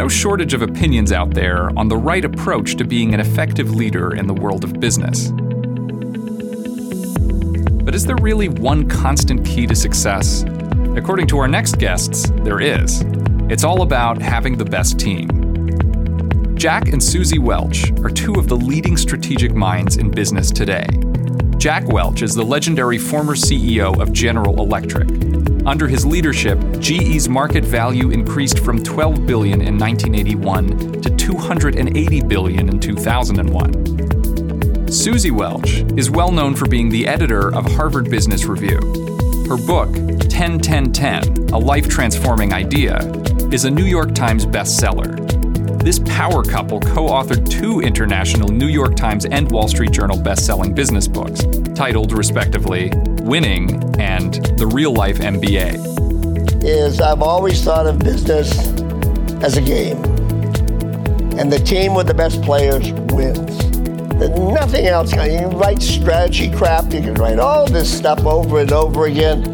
no shortage of opinions out there on the right approach to being an effective leader in the world of business. But is there really one constant key to success? According to our next guests, there is. It's all about having the best team. Jack and Suzy Welch are two of the leading strategic minds in business today. Jack Welch is the legendary former CEO of General Electric. Under his leadership, GE's market value increased from 12 billion in 1981 to 280 billion in 2001. Suzy Welch is well known for being the editor of Harvard Business Review. Her book, 10 10 10 A Life Transforming Idea, is a New York Times bestseller. This power couple co authored two international New York Times and Wall Street Journal best-selling business books, titled respectively Winning and The Real Life MBA. Is I've always thought of business as a game, and the team with the best players wins. There's nothing else. You can write strategy crap, you can write all this stuff over and over again.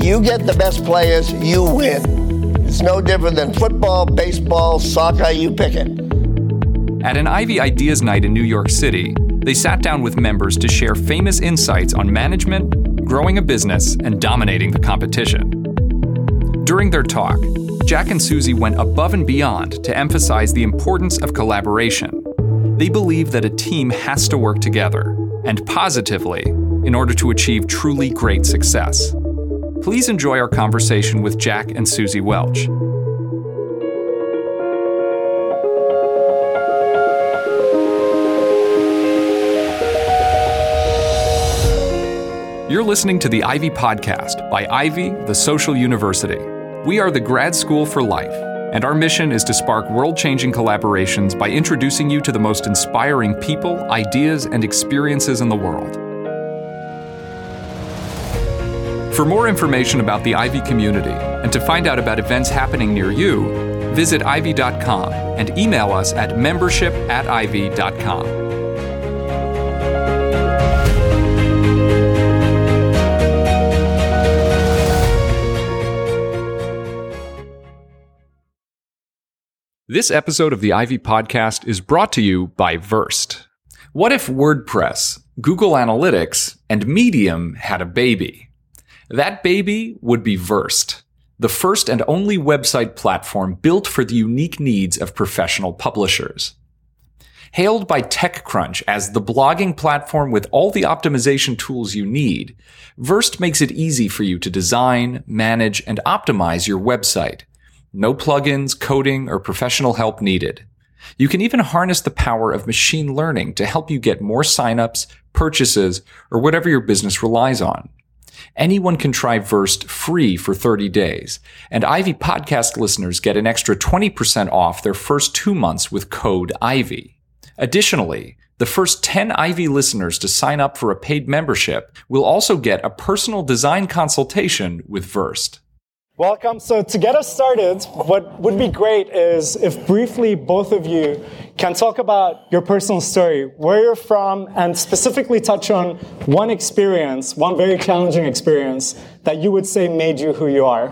You get the best players, you win. It's no different than football, baseball, soccer, you pick it. At an Ivy Ideas Night in New York City, they sat down with members to share famous insights on management, growing a business, and dominating the competition. During their talk, Jack and Suzy went above and beyond to emphasize the importance of collaboration. They believe that a team has to work together, and positively, in order to achieve truly great success. Please enjoy our conversation with Jack and Suzy Welch. You're listening to the Ivy Podcast by Ivy, the Social University. We are the grad school for life, and our mission is to spark world changing collaborations by introducing you to the most inspiring people, ideas, and experiences in the world. For more information about the Ivy community and to find out about events happening near you, visit ivy.com and email us at membership at ivy.com. This episode of the Ivy Podcast is brought to you by Verst. What if WordPress, Google Analytics, and Medium had a baby? That baby would be Verst, the first and only website platform built for the unique needs of professional publishers. Hailed by TechCrunch as the blogging platform with all the optimization tools you need, Verst makes it easy for you to design, manage, and optimize your website. No plugins, coding, or professional help needed. You can even harness the power of machine learning to help you get more signups, purchases, or whatever your business relies on. Anyone can try Verst free for 30 days, and Ivy podcast listeners get an extra 20% off their first two months with code IVY. Additionally, the first 10 Ivy listeners to sign up for a paid membership will also get a personal design consultation with Verst. Welcome. So, to get us started, what would be great is if briefly both of you can talk about your personal story, where you're from, and specifically touch on one experience, one very challenging experience that you would say made you who you are.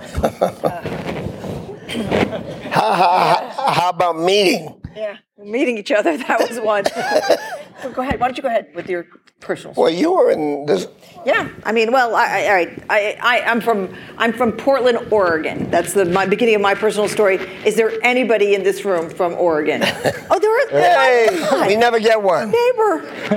how, how, how about meeting? Yeah, meeting each other, that was one. well, go ahead. Why don't you go ahead with your personal story? Well, you were in this yeah, I mean, well, I, I, I, I, am from I'm from Portland, Oregon. That's the my beginning of my personal story. Is there anybody in this room from Oregon? Oh, there are. Hey, oh we never get one. Neighbor.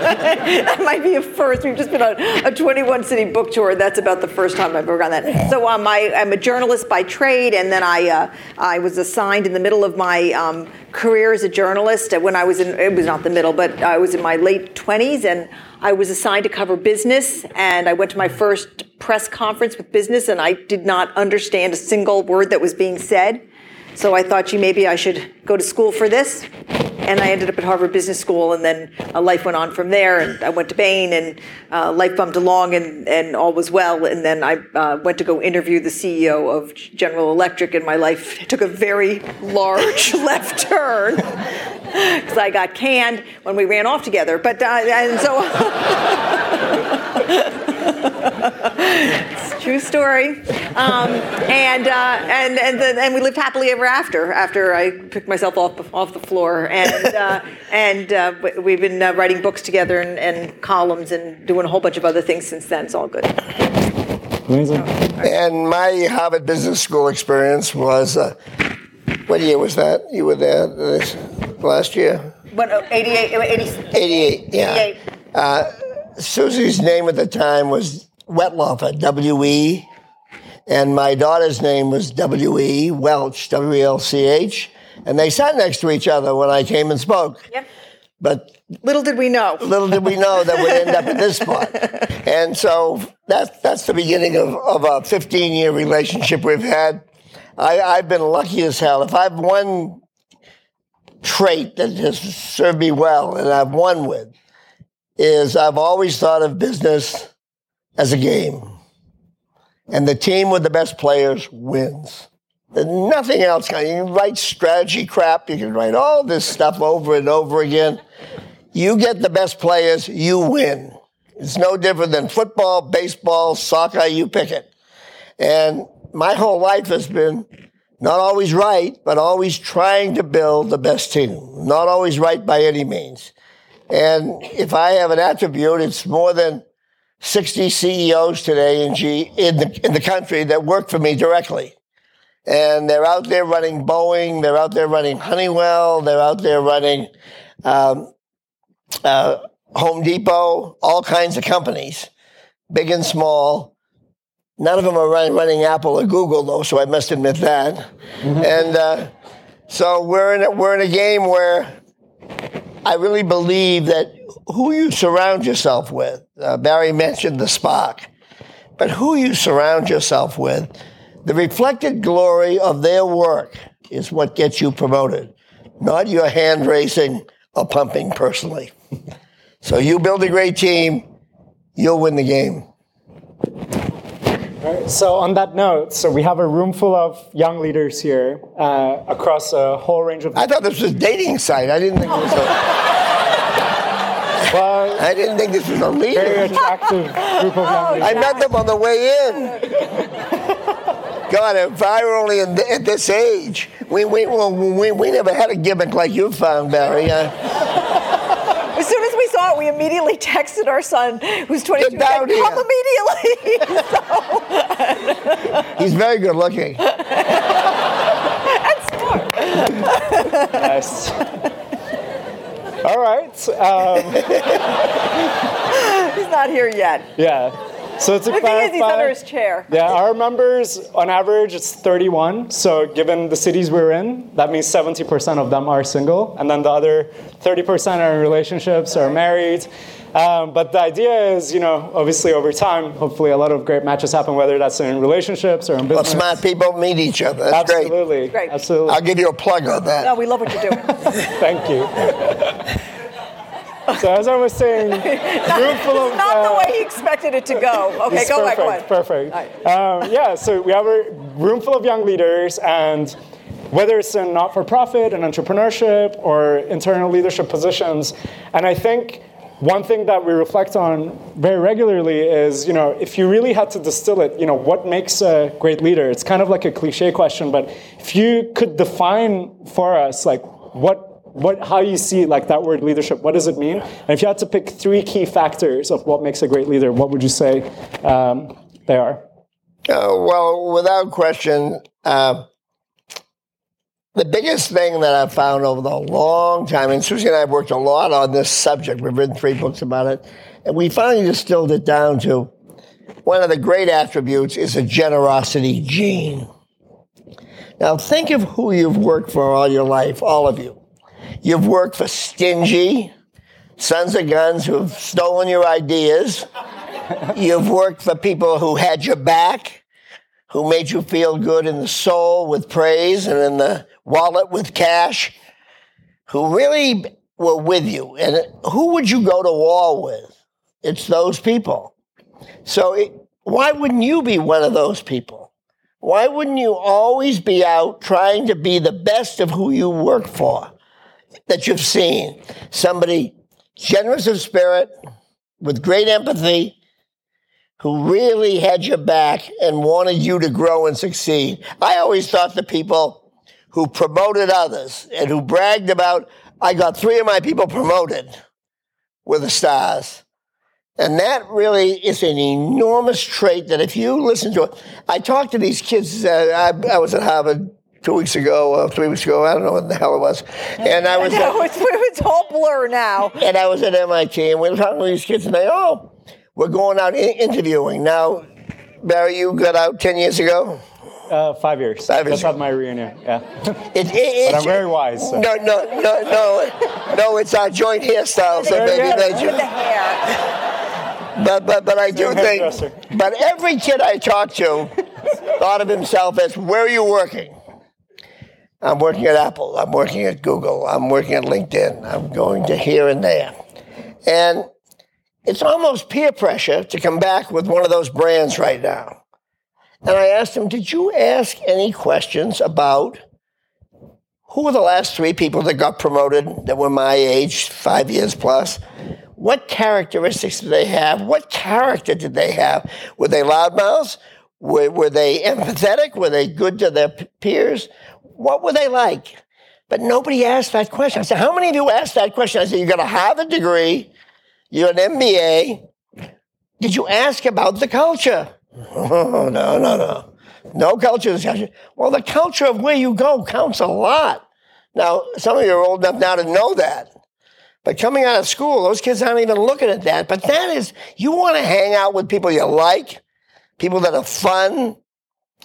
that might be a first. We've just been on a 21 city book tour. That's about the first time I've ever gone that. So um, I, I'm a journalist by trade, and then I uh, I was assigned in the middle of my um, career as a journalist when I was in. It was not the middle, but I was in my late 20s, and I was assigned to cover business, and I went to my first press conference with business, and I did not understand a single word that was being said. So I thought, gee, maybe I should go to school for this. And I ended up at Harvard Business School, and then uh, life went on from there. And I went to Bain, and uh, life bumped along, and, and all was well. And then I uh, went to go interview the CEO of General Electric, and my life took a very large left turn because I got canned when we ran off together. But uh, and so. True story. Um, and, uh, and, and, the, and we lived happily ever after, after I picked myself off, off the floor. And, uh, and uh, we've been uh, writing books together and, and columns and doing a whole bunch of other things since then. It's all good. Amazing. And my Harvard Business School experience was, uh, what year was that? You were there this, last year? What, oh, 88, 80, 88, yeah. 88. Uh, Suzy's name at the time was Wetlaufer, W-E, and my daughter's name was W-E, Welch, W-E-L-C-H, and they sat next to each other when I came and spoke. Yep. But Little did we know. little did we know that we'd end up at this spot. And so that's that's the beginning of, of a 15 year relationship we've had. I, I've been lucky as hell. If I've one trait that has served me well and I've won with, is I've always thought of business as a game. And the team with the best players wins. There's nothing else. You can write strategy crap. You can write all this stuff over and over again. You get the best players, you win. It's no different than football, baseball, soccer, you pick it. And my whole life has been not always right, but always trying to build the best team. Not always right by any means. And if I have an attribute, it's more than 60 CEOs today in, G, in, the, in the country that work for me directly. And they're out there running Boeing, they're out there running Honeywell, they're out there running um, uh, Home Depot, all kinds of companies, big and small. None of them are run, running Apple or Google, though, so I must admit that. And uh, so we're in a, we're in a game where I really believe that who you surround yourself with. Uh, Barry mentioned the spark, but who you surround yourself with, the reflected glory of their work is what gets you promoted, not your hand raising or pumping personally. So you build a great team, you'll win the game. So on that note, so we have a room full of young leaders here uh, across a whole range of. I thought this was a dating site. I didn't think it was a, Well, I didn't think this was a leader. very attractive group of young leaders. I met them on the way in. God, if I were only in, at this age, we, we, we, we never had a gimmick like you found, Barry. Uh, As soon as we saw it, we immediately texted our son, who's 22, Get down said, come here." immediately. he's very good looking. That's smart. Yes. All right. Um, He's not here yet. yeah. So to The thing is, he's under his chair. Yeah, our members, on average, it's 31. So, given the cities we're in, that means 70% of them are single. And then the other 30% are in relationships or married. Um, but the idea is, you know, obviously over time, hopefully a lot of great matches happen, whether that's in relationships or in Well, business. smart people meet each other. That's great. Absolutely. Great. Absolutely. I'll give you a plug on that. No, we love what you're doing. Thank you. so, as I was saying, room full of. Not uh, the way he expected it to go. Okay, go back perfect, one. Perfect. Um, yeah, so we have a room full of young leaders, and whether it's in not-for-profit and entrepreneurship or internal leadership positions, and I think one thing that we reflect on very regularly is, you know, if you really had to distill it, you know, what makes a great leader? It's kind of like a cliche question, but if you could define for us, like, what what, how you see like that word leadership, what does it mean? And if you had to pick three key factors of what makes a great leader, what would you say um, they are? Uh, well, without question, uh, the biggest thing that I've found over the long time, and Suzy and I have worked a lot on this subject. We've written three books about it, and we finally distilled it down to one of the great attributes is a generosity gene. Now, think of who you've worked for all your life, all of you. You've worked for stingy sons of guns who've stolen your ideas. You've worked for people who had your back, who made you feel good in the soul with praise and in the wallet with cash, who really were with you. And who would you go to war with? It's those people. So it, why wouldn't you be one of those people? Why wouldn't you always be out trying to be the best of who you work for that you've seen? Somebody generous of spirit, with great empathy, who really had your back and wanted you to grow and succeed. I always thought the people who promoted others and who bragged about, I got three of my people promoted were the stars. And that really is an enormous trait that if you listen to it, I talked to these kids. Uh, I, I, was at Harvard two weeks ago, uh, three weeks ago. I don't know what the hell it was. And I was. no, it's, it's all blur now. And I was at MIT, and we were talking to these kids, and they, oh, we're going out in- interviewing now. Barry, you got out ten years ago. Uh, five years. Five years. Just had my reunion. Yeah. It, it, but I'm very wise. So. No, no, no, no, no. It's our joint hairstyles that maybe yeah. made the hair. But but but I do think. But every kid I talked to thought of himself as, "Where are you working?" I'm working at Apple. I'm working at Google. I'm working at LinkedIn. I'm going to here and there, and it's almost peer pressure to come back with one of those brands right now. And I asked him, Did you ask any questions about who were the last three people that got promoted that were my age, five years plus? What characteristics did they have? What character did they have? Were they loudmouths? Were, were they empathetic? Were they good to their peers? What were they like? But nobody asked that question. I said, How many of you asked that question? I said, You got to have a degree, you're an MBA. Did you ask about the culture? Oh, no, no, no. No culture discussion. Well, the culture of where you go counts a lot. Now, some of you are old enough now to know that. But coming out of school, those kids aren't even looking at that. But that is, you want to hang out with people you like, people that are fun,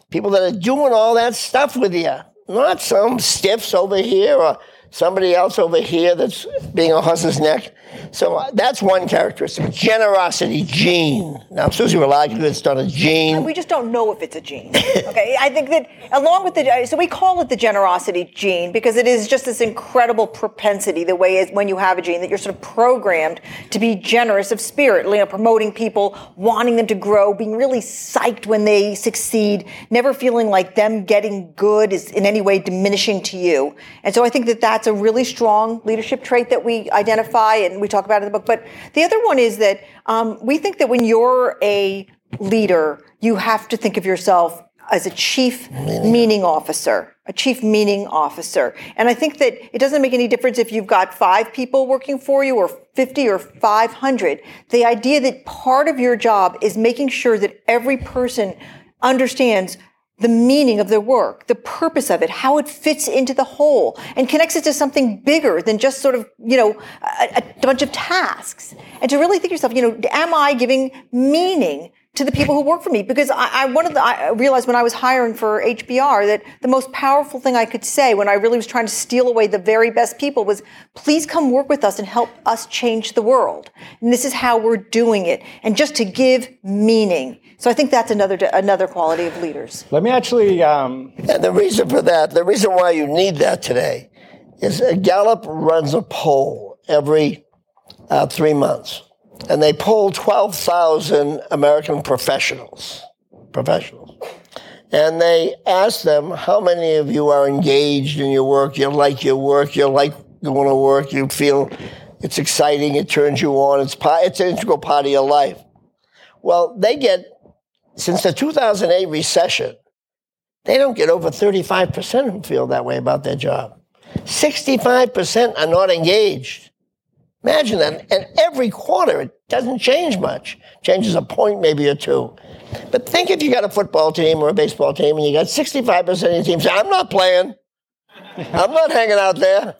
people that are doing all that stuff with you. Not some stiffs over here or somebody else over here that's being a horse's neck. So uh, that's one characteristic. Generosity, gene. Now, Suzy will argue it's not a gene. We just don't know if it's a gene. Okay, I think that along with the so we call it the generosity gene because it is just this incredible propensity. The way is when you have a gene that you're sort of programmed to be generous of spirit, you know, promoting people, wanting them to grow, being really psyched when they succeed, never feeling like them getting good is in any way diminishing to you. And so I think that that's a really strong leadership trait that we identify and we talk about in the book. But the other one is that um, we think that when you're a leader, you have to think of yourself as a chief meaning officer, a chief meaning officer. And I think that it doesn't make any difference if you've got five people working for you or 50 or 500. The idea that part of your job is making sure that every person understands the meaning of their work, the purpose of it, how it fits into the whole, and connects it to something bigger than just sort of, you know, a, a bunch of tasks. And to really think yourself, you know, am I giving meaning to the people who work for me? Because I, I one of the, I realized when I was hiring for HBR that the most powerful thing I could say when I really was trying to steal away the very best people was, please come work with us and help us change the world. And this is how we're doing it. And just to give meaning. So I think that's another another quality of leaders. Let me actually. Um, And the reason for that, the reason why you need that today, is Gallup runs a poll every uh, three months, and they poll twelve thousand American professionals, professionals, and they asked them how many of you are engaged in your work, you like your work, you like going to work, you feel it's exciting, it turns you on, it's part, it's an integral part of your life. Well, they get since the 2008 recession they don't get over 35% who feel that way about their job. 65% are not engaged. Imagine that. And every quarter, it doesn't change much. Changes a point, maybe or two. But think if you got a football team or a baseball team and you got 65% of your team say, I'm not playing. I'm not hanging out there.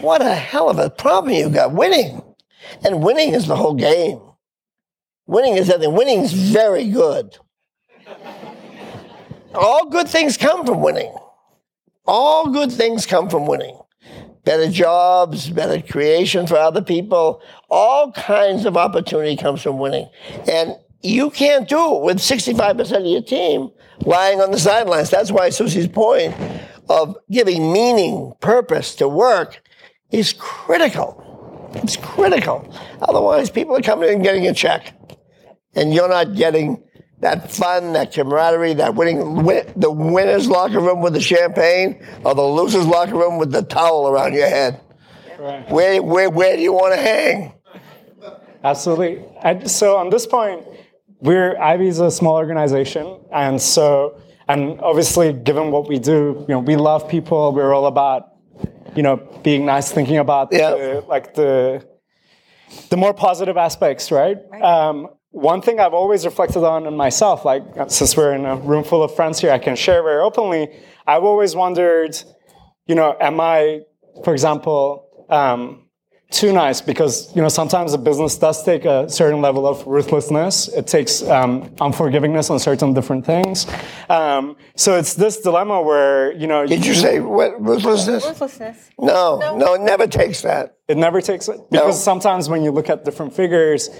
What a hell of a problem you got. Winning. And winning is the whole game. Winning is everything. Winning is very good. All good things come from winning. All good things come from winning. Better jobs, better creation for other people. All kinds of opportunity comes from winning. And you can't do it with 65% of your team lying on the sidelines. That's why Suzy's point of giving meaning, purpose to work is critical. It's critical. Otherwise, people are coming in and getting a check, and you're not getting that fun, that camaraderie, that winning, win, the winner's locker room with the champagne, or the loser's locker room with the towel around your head. Right. Where, where, where do you want to hang? Absolutely. And so on this point, we're Ivy's a small organization, and so and obviously, given what we do, you know, we love people. We're all about, you know, being nice, thinking about Yeah. the, like the the more positive aspects, right? Um, one thing I've always reflected on in myself, like since we're in a room full of friends here, I can share very openly. I've always wondered, you know, am I, for example, um, too nice? Because you know sometimes a business does take a certain level of ruthlessness. It takes um, unforgivingness on certain different things. Um, so it's this dilemma where you know Did you say what, ruthlessness? Ruthlessness. No, no, it never takes that. It never takes it because sometimes when you look at different figures,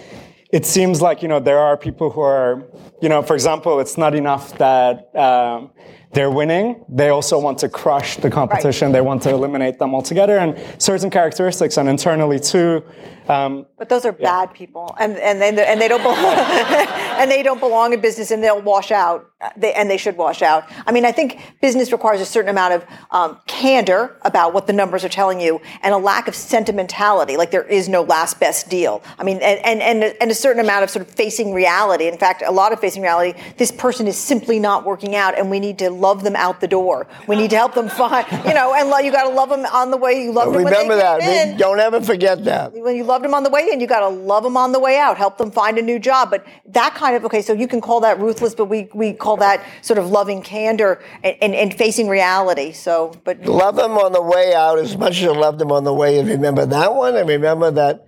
it seems like you know there are people who are you know for example it's not enough that um, they're winning they also want to crush the competition they want to eliminate them altogether and certain characteristics and internally too um, But those are bad people, and and they and they don't belong, and they don't belong in business, and they'll wash out. They, and they should wash out. I mean, I think business requires a certain amount of um, candor about what the numbers are telling you, and a lack of sentimentality. Like there is no last best deal. I mean, and and and, and a certain amount of sort of facing reality. In fact, a lot of facing reality. This person is simply not working out, and we need to love them out the door. We need to help them find, you know, and you got to love them on the way. You love them. Remember that. in Don't ever forget that. when you loved them on the way in, you got to love them on the way out. Help them find a new job. But that kind of okay, so you can call that ruthless, but we we call that sort of loving candor and, and, and facing reality. So, but Love them on the way out as much as you love them on the way in. Remember that one? And remember that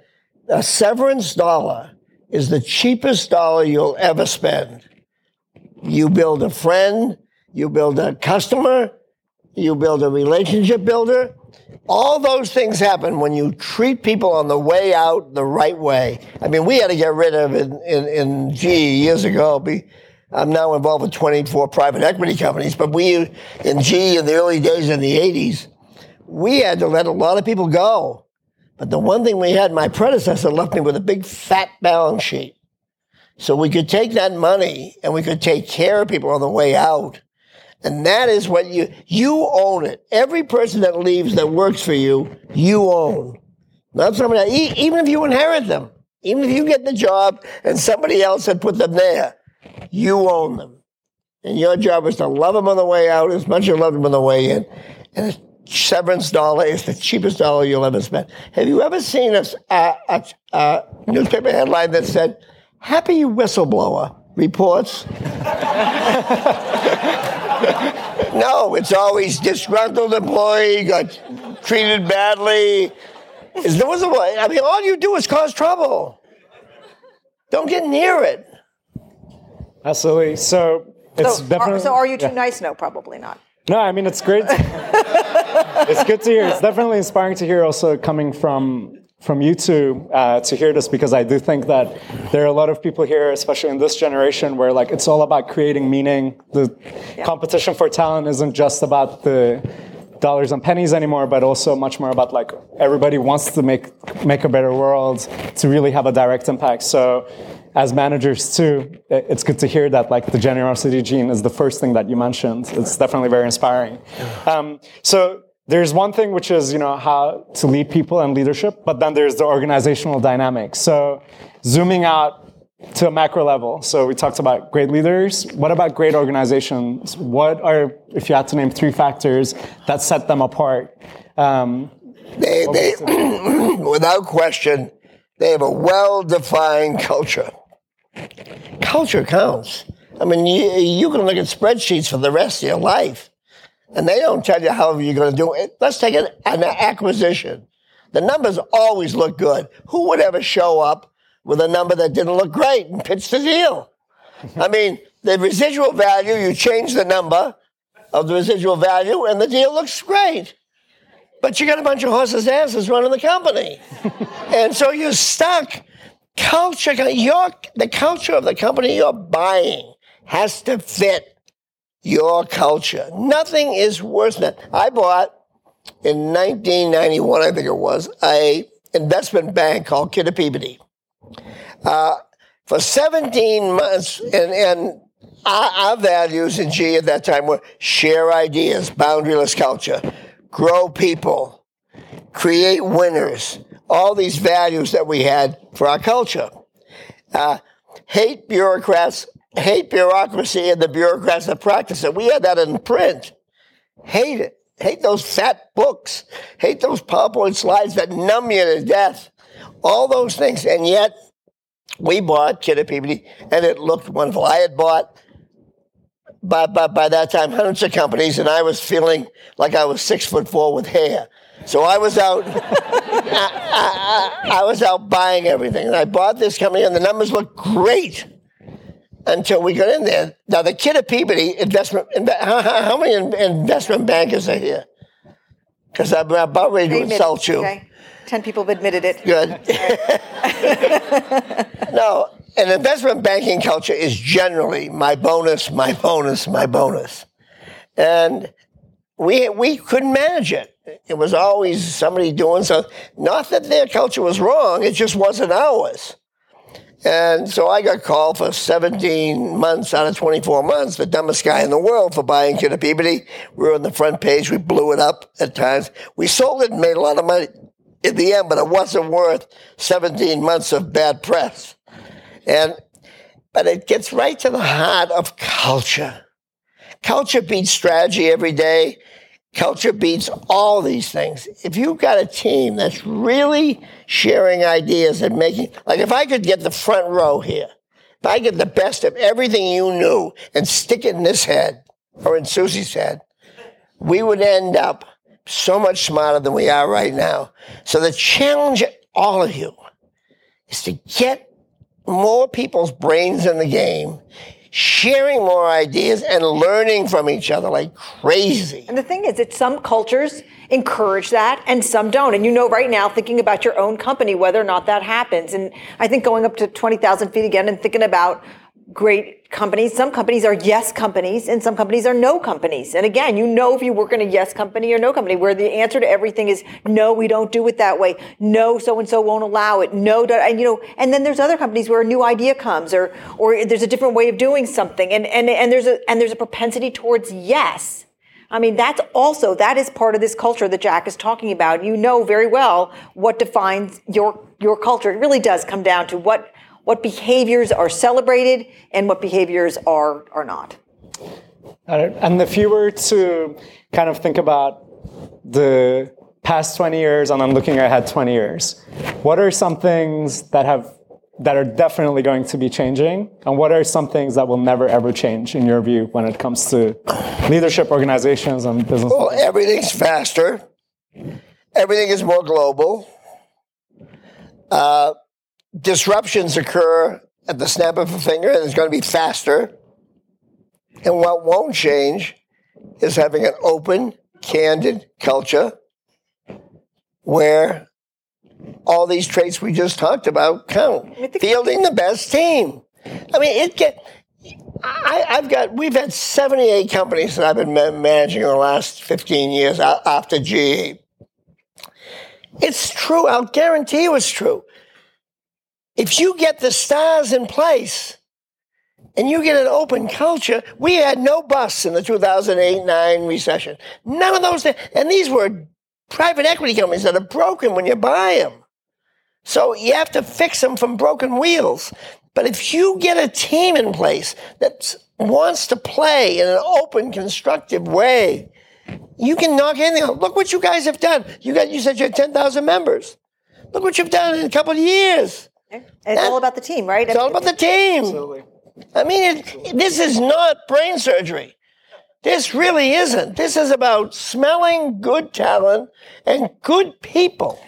a severance dollar is the cheapest dollar you'll ever spend. You build a friend, you build a customer, you build a relationship builder. All those things happen when you treat people on the way out the right way. I mean, we had to get rid of in, in, in years ago. Be, I'm now involved with 24 private equity companies, but we, in GE in the early days in the 80s, we had to let a lot of people go. But the one thing we had, my predecessor left me with a big fat balance sheet. So we could take that money and we could take care of people on the way out. And that is what you, you own it. Every person that leaves that works for you, you own. Not somebody, even if you inherit them, even if you get the job and somebody else had put them there, you own them. And your job is to love them on the way out as much as you love them on the way in. And a severance dollar is the cheapest dollar you'll ever spend. Have you ever seen a newspaper headline that said, Happy whistleblower reports? no, it's always disgruntled employee got treated badly. There was a way? I mean, all you do is cause trouble. Don't get near it. absolutely so it's so, definitely are, so are you too yeah. nice? No, probably not. No, I mean it's great. it's good to hear. It's definitely inspiring to hear also coming from from you two uh, to hear this because I do think that there are a lot of people here, especially in this generation, where like it's all about creating meaning. The competition for talent isn't just about the dollars and pennies anymore, but also much more about like everybody wants to make make a better world to really have a direct impact. So as managers too, it's good to hear that like the generosity gene is the first thing that you mentioned. It's definitely very inspiring. Um, so there's one thing which is you know how to lead people and leadership, but then there's the organizational dynamic. So zooming out to a macro level. So we talked about great leaders. What about great organizations? What are, if you had to name three factors that set them apart? Um, They, they, without question, they have a well-defined culture. Culture counts. I mean, you, you can look at spreadsheets for the rest of your life, and they don't tell you how you're going to do it. Let's take an, an acquisition. The numbers always look good. Who would ever show up with a number that didn't look great and pitch the deal? I mean, the residual value, you change the number of the residual value, and the deal looks great. But you got a bunch of horses' asses running the company. and so you're stuck. Culture, your, the culture of the company you're buying has to fit your culture. Nothing is worse than I bought in 1991, I think it was, a investment bank called Kidder Peabody. Uh, for 17 months, and, and our, our values in G at that time were share ideas, boundaryless culture, grow people, create winners, all these values that we had for our culture. Uh, hate bureaucrats, hate bureaucracy, and the bureaucrats that practice it. We had that in print. Hate it. Hate those fat books. Hate those PowerPoint slides that numb you to death. All those things. And yet, we bought Kidder Peabody, and it looked wonderful. I had bought, by, by, by that time, hundreds of companies, and I was feeling like I was six foot four with hair. So I was out, I, I, I was out buying everything, and I bought this company, and the numbers looked great until we got in there. Now the Kidder Peabody investment, how, how many investment bankers are here? Because I'm about ready to insult you. Okay. Ten people have admitted it. Good. no, an investment banking culture is generally my bonus, my bonus, my bonus. And we, we couldn't manage it. It was always somebody doing so. Not that their culture was wrong, it just wasn't ours. And so I got called for 17 months out of 24 months, the dumbest guy in the world for buying Kidder Peabody. We were on the front page. We blew it up at times. We sold it and made a lot of money in the end, but it wasn't worth 17 months of bad press. And, but it gets right to the heart of culture. Culture beats strategy every day. Culture beats all these things. If you've got a team that's really sharing ideas and making, like if I could get the front row here, if I get the best of everything you knew and stick it in this head or in Suzy's head, we would end up so much smarter than we are right now. So the challenge, all of you, is to get more people's brains in the game, sharing more ideas and learning from each other like crazy. And the thing is that some cultures encourage that and some don't. And you know right now, thinking about your own company, whether or not that happens. And I think going up to 20,000 feet again and thinking about great companies. Some companies are yes companies and some companies are no companies. And again, you know if you work in a yes company or no company where the answer to everything is no, we don't do it that way. No, so and so won't allow it. No, and you know, and then there's other companies where a new idea comes or or there's a different way of doing something and and and there's a and there's a propensity towards yes. I mean, that's also, that is part of this culture that Jack is talking about. You know very well what defines your, your culture. It really does come down to what what behaviors are celebrated and what behaviors are, are not. And if you were to kind of think about the past 20 years and I'm looking ahead 20 years, what are some things that have that are definitely going to be changing? And what are some things that will never ever change in your view when it comes to leadership organizations and business? Well everything's faster. Everything is more global. Uh, disruptions occur at the snap of a finger and it's going to be faster. And what won't change is having an open, candid culture where all these traits we just talked about count. Fielding the best team. I mean, it get. I, have got. We've had seventy-eight companies that I've been managing in the last fifteen years after GE. It's true. I'll guarantee you it's true. If you get the stars in place and you get an open culture, we had no busts in the 2008 9 recession. None of those. And these were private equity companies that are broken when you buy them. So you have to fix them from broken wheels. But if you get a team in place that wants to play in an open, constructive way, you can knock anything out. Look what you guys have done. You got you said you had 10,000 members. Look what you've done in a couple of years. It's all about the team, right? It's all about the team. Absolutely. I mean, it, this is not brain surgery. This really isn't. This is about smelling good talent and good people.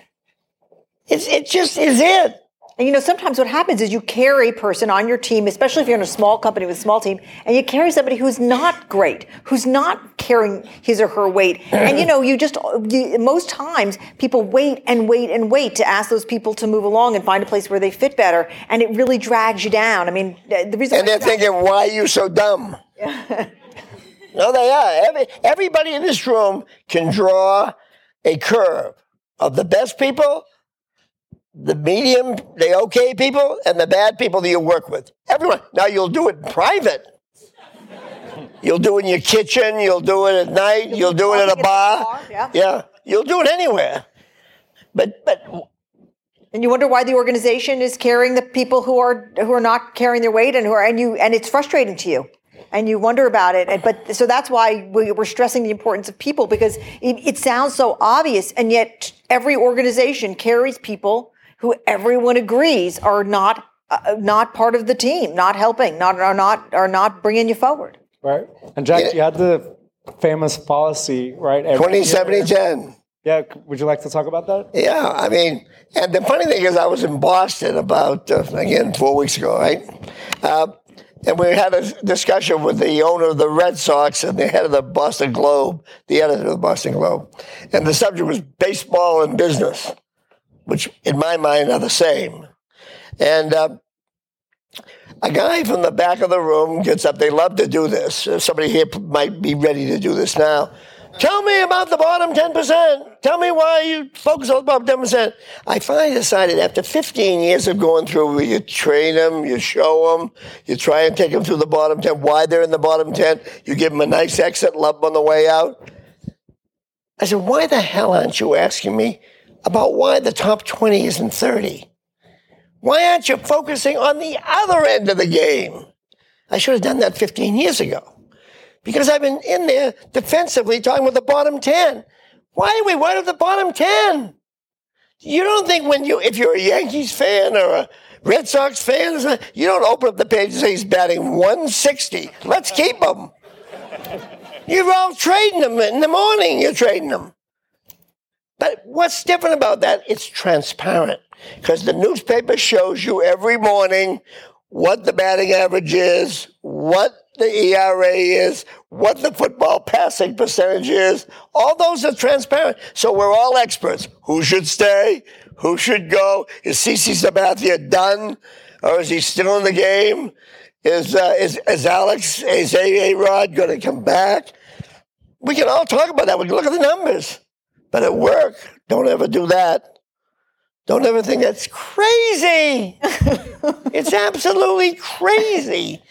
It's, it just is it. And you know, sometimes what happens is you carry a person on your team, especially if you're in a small company with a small team, and you carry somebody who's not great, who's not carrying his or her weight. and you know, you just, you, most times people wait and wait and wait to ask those people to move along and find a place where they fit better. And it really drags you down. I mean, the reason And they're thinking, why are you so dumb? no, they are. Every, everybody in this room can draw a curve of the best people the medium, the okay people, and the bad people that you work with. Everyone. Now you'll do it in private. You'll do it in your kitchen. You'll do it at night. You'll do it at a bar. Yeah. yeah. You'll do it anywhere. But but And you wonder why the organization is carrying the people who are who are not carrying their weight and who are and you and it's frustrating to you. And you wonder about it, and, but so that's why we- we're stressing the importance of people because it, it sounds so obvious, and yet every organization carries people who everyone agrees are not uh, not part of the team, not helping, not are not are not bringing you forward. Right. And Jack, you had the famous policy, right? every 20, year. 70, 10. Yeah. Would you like to talk about that? Yeah, I mean, and the funny thing is, I was in Boston about, uh, again, four weeks ago, right? Uh, and we had a discussion with the owner of the Red Sox and the head of the Boston Globe, the editor of the Boston Globe. And the subject was baseball and business, which in my mind are the same. And uh, a guy from the back of the room gets up. They love to do this. Uh, Somebody here might be ready to do this now. Tell me about the bottom 10%. Tell me why you focus on the bottom 10%. I finally decided after 15 years of going through where you train them, you show them, you try and take them through the bottom 10, why they're in the bottom 10, you give them a nice exit lump on the way out. I said, why the hell aren't you asking me about why the top 20 isn't 30? Why aren't you focusing on the other end of the game? I should have done that 15 years ago because I've been in there defensively talking with the bottom 10. Why are we worried about the bottom 10? You don't think when you, if you're a Yankees fan or a Red Sox fan, you don't open up the page and say he's batting 160. Let's keep him. You're all trading them in the morning. You're trading them. But what's different about that? It's transparent because the newspaper shows you every morning what the batting average is, what the ERA is, what the football passing percentage is. All those are transparent. So we're all experts. Who should stay? Who should go? Is CC Sabathia done? Or is he still in the game? Is, uh, is, is Alex, is A. Rod going to come back? We can all talk about that. We can look at the numbers. But at work, don't ever do that. Don't ever think that's crazy. it's absolutely crazy.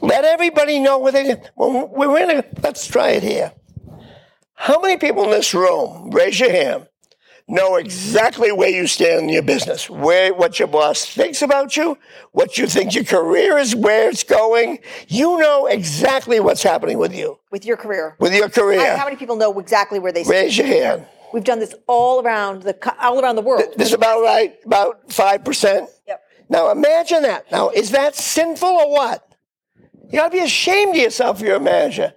Let everybody know what they. Well, we're in a. Let's try it here. How many people in this room, raise your hand, know exactly where you stand in your business, where what your boss thinks about you, what you think your career is, where it's going. You know exactly what's happening with you, With your career, with your career. how, how many people know exactly where they stand? Raise your hand. We've done this all around the all around the world. This is about right, about five percent. Yep. Now imagine that. Now, is that sinful or what? You ought to be ashamed of yourself if you're a manager.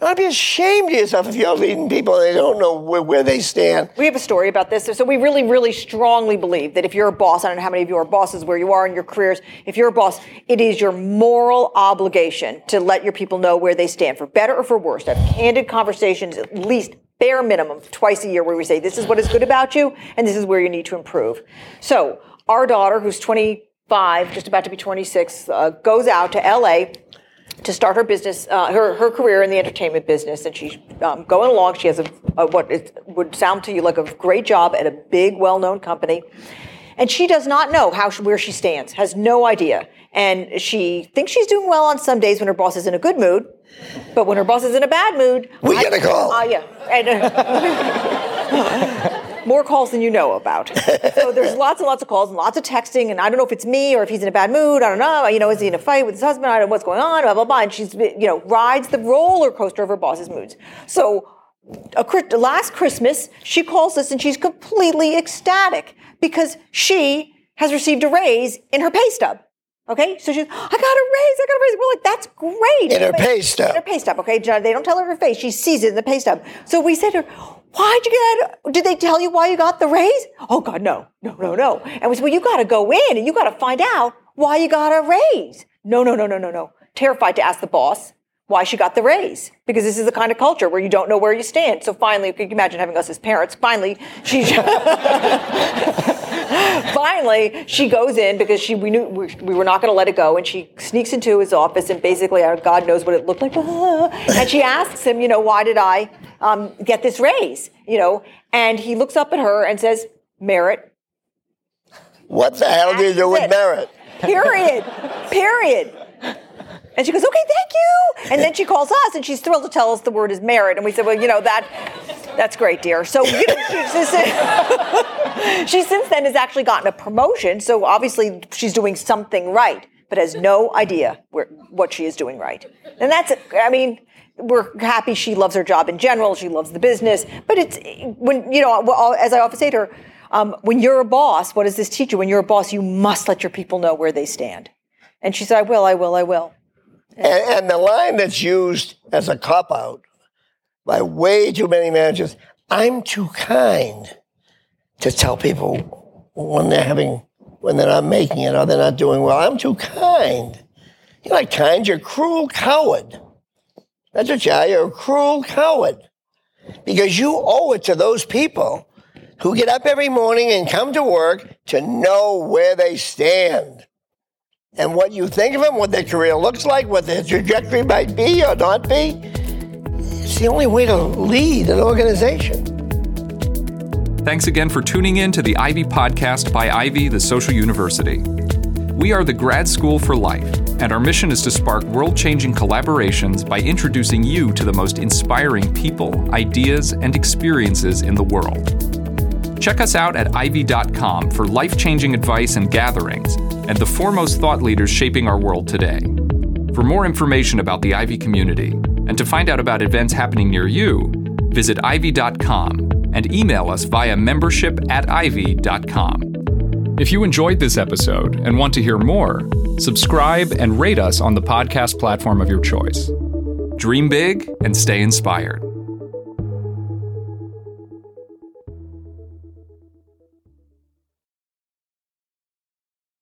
You ought to be ashamed of yourself if you're leading people they don't know where, where they stand. We have a story about this. So we really, really strongly believe that if you're a boss, I don't know how many of you are bosses where you are in your careers, if you're a boss, it is your moral obligation to let your people know where they stand, for better or for worse. To have candid conversations, at least bare minimum, twice a year, where we say, this is what is good about you, and this is where you need to improve. So our daughter, who's 25, just about to be 26, uh, goes out to LA to start her business, uh, her her career in the entertainment business, and she's um, going along. She has a, a what it would sound to you like a great job at a big, well-known company, and she does not know how she, where she stands, has no idea, and she thinks she's doing well on some days when her boss is in a good mood, but when her boss is in a bad mood, We get a call. Uh, yeah, and, uh, more calls than you know about. So there's lots and lots of calls and lots of texting, and I don't know if it's me or if he's in a bad mood. I don't know. You know, is he in a fight with his husband? I don't know what's going on. Blah blah blah. And she's you know rides the roller coaster of her boss's moods. So. A, last Christmas, she calls us and she's completely ecstatic because she has received a raise in her pay stub. Okay, so she's, I got a raise, I got a raise. We're like, that's great. In her pay stub. In her pay stub, okay? They don't tell her her face. She sees it in the pay stub. So we said to her, why'd you get? Did they tell you why you got the raise? Oh, God, no, no, no, no. And we said, well, you got to go in and you got to find out why you got a raise. No, no, no, no, no, no. Terrified to ask the boss why she got the raise because this is the kind of culture where you don't know where you stand. So finally, could you imagine having us as parents? Finally, she finally she goes in because she we knew we, we were not going to let it go, and she sneaks into his office and basically, God knows what it looked like, and she asks him, you know, why did I um, get this raise? You know, and he looks up at her and says, merit. What the hell do you do with it. merit? Period. Period. And she goes, okay, thank you. And then she calls us and she's thrilled to tell us the word is merit. And we said, well, you know, that that's great, dear. So, you know, she, since then has actually gotten a promotion, so obviously she's doing something right, but has no idea where, what she is doing right. And that's, I mean, we're happy she loves her job in general. She loves the business, but it's when you know, as I often say to her, um, when you're a boss, what does this teach you? When you're a boss, you must let your people know where they stand. And she said, "I will, I will, I will." And, and the line that's used as a cop out by way too many managers: "I'm too kind to tell people when they're having when they're not making it or they're not doing well. I'm too kind. You're not kind. You're a cruel coward." That's what you are. You're a cruel coward because you owe it to those people who get up every morning and come to work to know where they stand and what you think of them, what their career looks like, what their trajectory might be or not be. It's the only way to lead an organization. Thanks again for tuning in to the Ivy Podcast by Ivy, the Social University. We are the grad school for life, and our mission is to spark world changing collaborations by introducing you to the most inspiring people, ideas, and experiences in the world. Check us out at ivy.com for life changing advice and gatherings, and the foremost thought leaders shaping our world today. For more information about the Ivy community, and to find out about events happening near you, visit ivy.com and email us via membership at ivy.com. If you enjoyed this episode and want to hear more, subscribe and rate us on the podcast platform of your choice. Dream big and stay inspired.